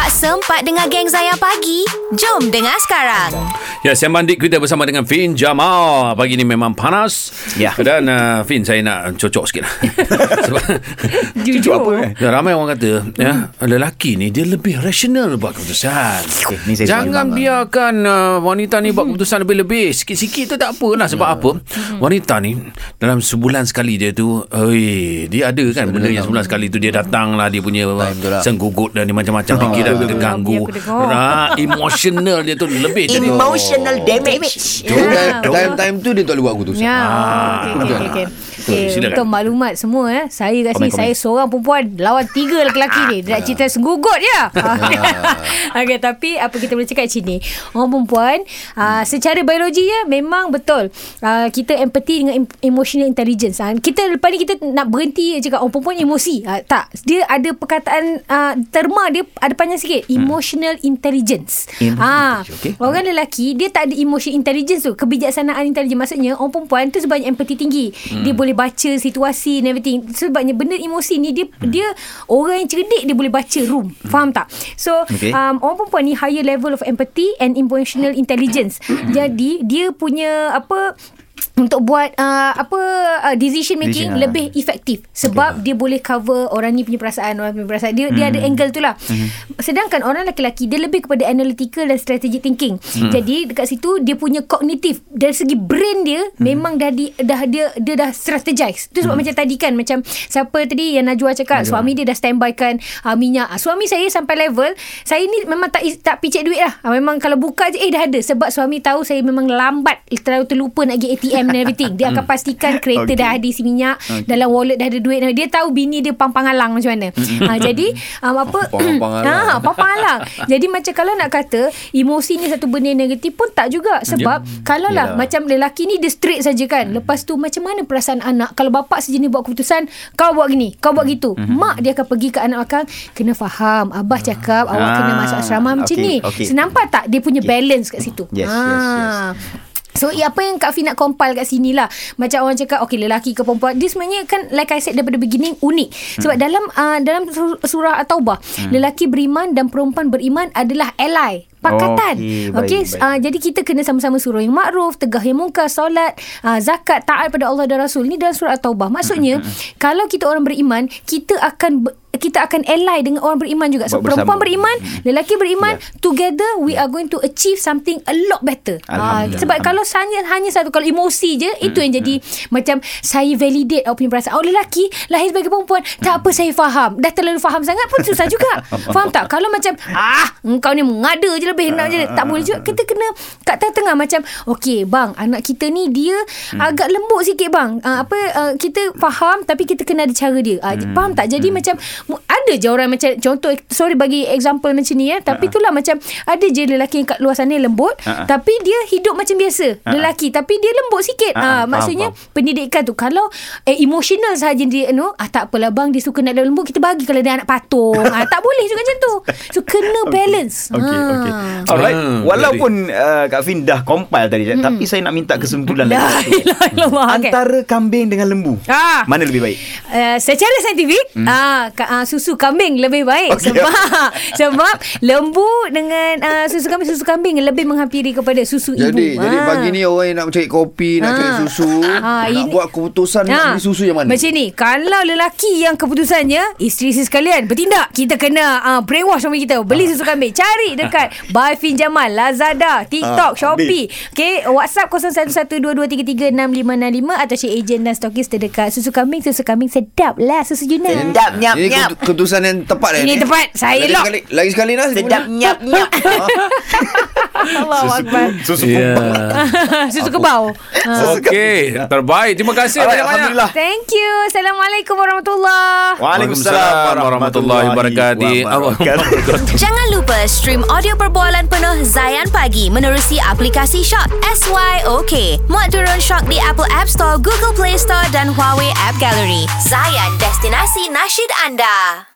Tak sempat dengar geng Zayan pagi? Jom dengar sekarang. Ya, saya mandik kita bersama dengan Fin Jamal. Pagi ni memang panas. Ya. Dan uh, Fin, saya nak cocok sikit lah. Sebab Cucuk apa eh? ya, ramai orang kata, ya, lelaki ni dia lebih rasional buat keputusan. Okay, ni saya Jangan biarkan uh, wanita ni buat keputusan lebih-lebih. Sikit-sikit tu tak apalah. Sebab Ya. apa? Wanita ni, dalam sebulan sekali dia tu, oi, dia ada kan benda yang sebulan sekali tu dia datang lah. Dia punya Time lah. senggugut dan dia macam-macam fikiran kita ganggu. aku dengar. Nah, emotional dia tu lebih. Jadi, Emotional damage. Ya. Time, time, time tu dia tak boleh buat keputusan. Ya, Ah, okey okey okey. Okey. Okay, silakan. untuk maklumat semua eh, saya kat sini Komen, saya seorang perempuan lawan tiga lelaki ni. Dia nak cerita senggugut je. okey, tapi apa kita boleh cakap sini? Orang perempuan uh, secara biologi ya memang betul. Uh, kita empathy dengan em- emotional intelligence. Uh, kita lepas ni kita nak berhenti cakap orang perempuan emosi. Uh, tak, dia ada perkataan uh, terma dia ada panjang sikit. Emotional intelligence. Emotional Ah, intelligence, okey. Orang lelaki dia tak ada emotion intelligence tu kebijaksanaan intelijen maksudnya orang perempuan tu sebabnya empathy tinggi hmm. dia boleh baca situasi and everything sebabnya benda emosi ni dia hmm. dia orang yang cerdik dia boleh baca room hmm. faham tak so Okey. um, orang perempuan ni higher level of empathy and emotional intelligence jadi dia punya apa untuk buat uh, apa uh, decision making Decision, ah. lebih efektif. Sebab dia boleh cover orang ni punya perasaan orang punya perasaan. Dia dia ada angle tu lah. Sedangkan orang lelaki dia lebih kepada analytical dan strategic thinking. Jadi dekat situ dia punya kognitif dari segi brain dia memang dah di, dah dia dia dah strategize. Tu sebab macam tadi kan macam siapa tadi yang Najwa cakap suami dia dah standby kan uh, minyak. Ah, suami saya sampai level saya ni memang tak tak picit duit lah. Ah, memang kalau buka je eh dah ada. Sebab suami tahu saya memang lambat terlalu terlupa nak pergi ATM and everything. Dia akan pastikan kereta Okay. dah ada isi minyak dalam wallet dah ada duit. Dia tahu bini dia pang-pang halang macam mana. Ha, jadi um, apa Pang-pang halang. ha, jadi macam kalau nak kata emosi ni satu benda negatif pun tak juga. Sebab kalau lah Yelah. macam lelaki ni dia straight saja kan. Lepas tu macam mana perasaan anak? Kalau bapak sejenis buat keputusan kau buat gini kau buat gitu. Mak dia akan pergi ke anak belakang kena faham abah cakap awak Ah, kena masuk asrama macam okey, ni. okey. senampak tak? Dia punya balance kat situ. Yes, yes, Ah. So apa yang Kak Fi nak compile kat sini lah. Macam orang cakap Okay lelaki ke perempuan? Dia sebenarnya kan Like I said daripada beginning Unik. Sebab dalam uh, Dalam sur- surah At-Taubah Lelaki beriman Dan perempuan beriman Adalah ally Pakatan. Okey, baik, okay, baik. Uh, Jadi kita kena sama-sama Suruh yang makruf Tegah yang mungkar Solat uh, Zakat Taat pada Allah dan Rasul. Ni dalam surah At-Taubah. Maksudnya Kalau kita orang beriman Kita akan kita akan ally dengan orang beriman juga. So Buat bersama. perempuan beriman, lelaki beriman, Ya. together we are going to achieve something a lot better. Ah, sebab kalau hanya hanya satu kalau emosi je itu yang jadi macam saya validate awak punya perasaan. Oh lelaki lahir sebagai perempuan, tak apa saya faham. Dah terlalu faham sangat pun susah juga. faham tak? Kalau macam ah engkau ni mengada je lebih nak je tak boleh juga. Kita kena kat tengah-tengah macam okey bang, anak kita ni dia agak lembut sikit bang. Ah, apa ah, kita faham tapi kita kena ada cara dia. Ah, faham tak? Jadi macam mu- ada je orang macam contoh sorry bagi example macam ni ya tapi itulah macam ada je lelaki yang kat luar sana lembut Ha-ha. tapi dia hidup macam biasa lelaki tapi dia lembut sikit ah faham, maksudnya faham. pendidikan tu kalau eh, emotional sahaja dia no ah tak apalah bang dia suka nak lembut kita bagi kalau dia anak patung ah tak boleh juga macam tu so kena balance Okey, Ah. okey. Alright. Ah, Walaupun uh, Kak Fin dah compile tadi, hmm. tapi saya nak minta kesimpulan La lagi. ilaha illallah okay. Antara kambing dengan lembu, Ah. mana lebih baik? Uh, secara saintifik hmm. uh, uh, susu kambing lebih baik okay. sebab sebab lembu dengan uh, susu kambing susu kambing lebih menghampiri kepada susu Jadi ibu. jadi Ah. pagi ni orang yang nak cari kopi, nak Ah. cari susu, Ah, nak ini- buat keputusan nak Ha, beli susu yang mana? Macam ni Kalau lelaki yang keputusannya Isteri-isteri sekalian Bertindak Kita kena uh, Brainwash suami kita Beli susu kambing Cari dekat Buy Fin Jamal Lazada TikTok Ah, Shopee Okay WhatsApp 0112336565 Atau Cik Agent dan Stokis terdekat Susu kambing Susu kambing sedap lah Susu Juna Sedap nyap nyap. Keputusan yang tepat eh, Ini ni? tepat. Saya lagi lock. sekali, lagi sekali Nas Sedap nyap nyap. Allah Akbar Susu Ya. Susu kebau. Okey, terbaik. Terima kasih Alright, banyak-banyak. Alhamdulillah. Thank you Assalamualaikum warahmatullahi Waalaikumsalam warahmatullahi wabarakatuh. wabarakatuh. Jangan lupa stream audio perbualan penuh Zayan Pagi menerusi aplikasi Shock SYOK. Muat turun Shock di Apple App Store, Google Play Store dan Huawei App Gallery. Zayan, destinasi nasyid anda.